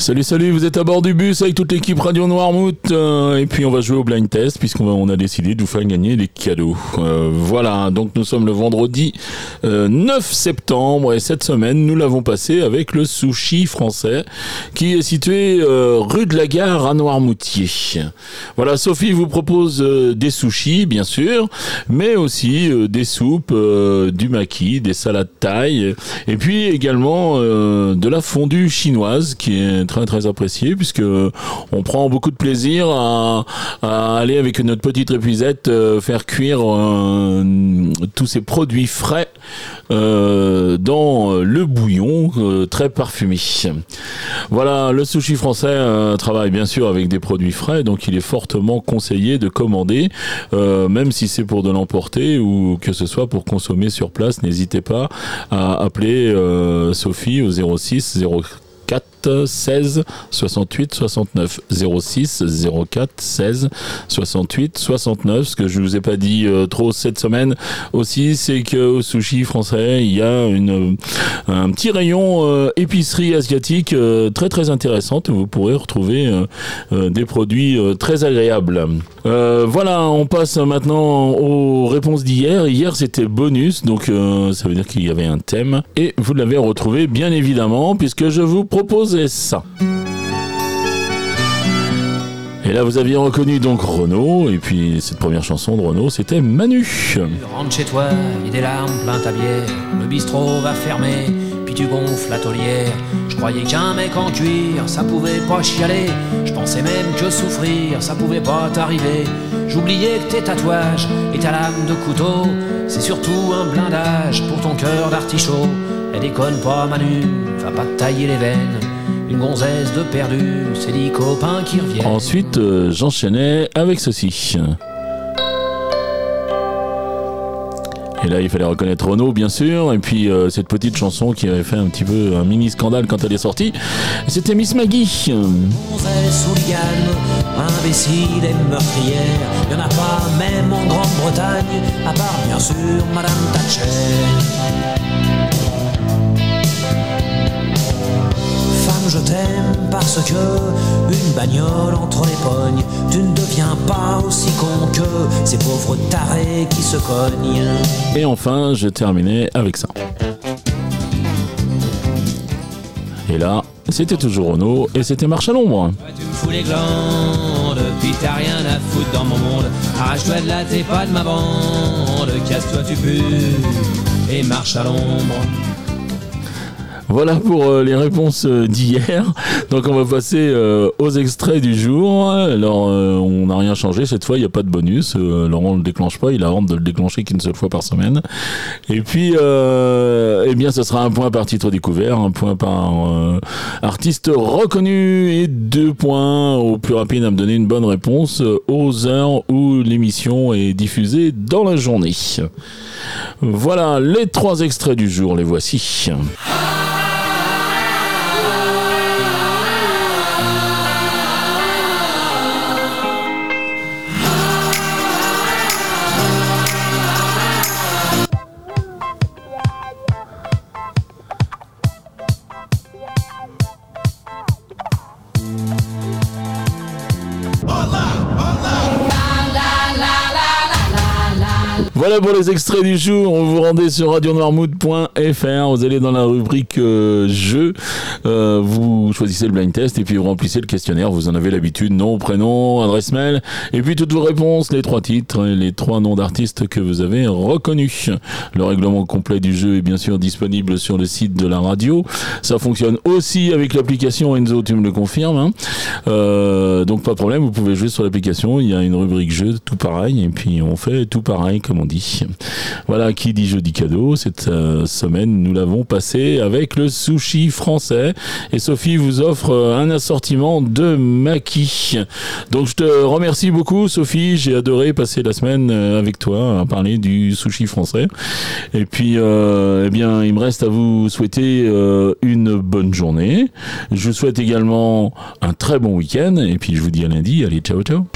Salut, salut, vous êtes à bord du bus avec toute l'équipe Radio Noirmouth. euh, et puis on va jouer au blind test puisqu'on a décidé de vous faire gagner des cadeaux. Euh, voilà, donc nous sommes le vendredi euh, 9 septembre et cette semaine nous l'avons passé avec le sushi français qui est situé euh, rue de la Gare à Noirmoutier. Voilà, Sophie vous propose euh, des sushis bien sûr, mais aussi euh, des soupes, euh, du maquis, des salades thaï et puis également euh, de la fondue chinoise qui est très très appréciée puisque on prend beaucoup de plaisir à, aller avec notre petite épuisette euh, faire cuire euh, tous ces produits frais euh, dans le bouillon euh, très parfumé. Voilà, le sushi français euh, travaille bien sûr avec des produits frais, donc il est fortement conseillé de commander, euh, même si c'est pour de l'emporter ou que ce soit pour consommer sur place. N'hésitez pas à appeler euh, Sophie au 06 04 16 68 69 06 04 16 68 69 ce que je vous ai pas dit euh, trop cette semaine aussi c'est que au sushi français il y a une un petit rayon euh, épicerie asiatique euh, très très intéressante. Vous pourrez retrouver euh, euh, des produits euh, très agréables. Euh, voilà on passe maintenant aux réponses d'hier. Hier c'était bonus donc euh, ça veut dire qu'il y avait un thème. Et vous l'avez retrouvé bien évidemment puisque je vous ça et là, vous aviez reconnu donc Renault, et puis cette première chanson de Renault, c'était Manu. Tu rentres chez toi, il des larmes plein ta bière. Le bistrot va fermer, puis tu gonfles la taulière. Je croyais qu'un mec en cuir, ça pouvait pas chialer. Je pensais même que souffrir, ça pouvait pas t'arriver. J'oubliais que tes tatouages et ta lame de couteau, c'est surtout un blindage pour ton cœur d'artichaut. Elle déconne pas, Manu, va pas te tailler les veines. Une gonzesse de perdu, c'est dix copains qui reviennent. Ensuite, euh, j'enchaînais avec ceci. Et là, il fallait reconnaître Renault, bien sûr, et puis euh, cette petite chanson qui avait fait un petit peu un mini scandale quand elle est sortie, c'était Miss Maggie. gonzesse imbécile et meurtrière. Y'en a pas même en Grande-Bretagne, à part bien sûr Madame Thatcher. T'aime parce que une bagnole entre les pognes, tu ne deviens pas aussi con que ces pauvres tarés qui se cognent. Et enfin, je terminais avec ça. Et là, c'était toujours Renault, et c'était Marche à l'ombre. Toi, tu me fous les glandes, puis t'as rien à foutre dans mon monde. Arrache-toi de là, t'es pas de ma bande. Casse-toi, tu pues, et marche à l'ombre. Voilà pour euh, les réponses euh, d'hier. Donc on va passer euh, aux extraits du jour. Alors on n'a rien changé cette fois, il n'y a pas de bonus. Laurent ne le déclenche pas, il a honte de le déclencher qu'une seule fois par semaine. Et puis eh bien ce sera un point par titre découvert, un point par artiste reconnu et deux points au plus rapide à me donner une bonne réponse aux heures où l'émission est diffusée dans la journée. Voilà les trois extraits du jour, les voici. Voilà pour les extraits du jour. On vous rendez sur radionoirmood.fr. Vous allez dans la rubrique euh, jeu. Euh, vous choisissez le blind test et puis vous remplissez le questionnaire. Vous en avez l'habitude. Nom, prénom, adresse mail. Et puis toutes vos réponses, les trois titres et les trois noms d'artistes que vous avez reconnus. Le règlement complet du jeu est bien sûr disponible sur le site de la radio. Ça fonctionne aussi avec l'application Enzo, tu me le confirmes. hein. Euh, donc pas de problème, vous pouvez jouer sur l'application. Il y a une rubrique jeu, tout pareil. Et puis on fait tout pareil, comme on dit. Voilà, qui dit jeudi cadeau. Cette euh, semaine, nous l'avons passé avec le sushi français. Et Sophie vous offre euh, un assortiment de maquis. Donc je te remercie beaucoup, Sophie. J'ai adoré passer la semaine euh, avec toi à parler du sushi français. Et puis, eh bien, il me reste à vous souhaiter une bonne journée. Je vous souhaite également un très bon week-end. Et puis, je vous dis à lundi. Allez, ciao, ciao.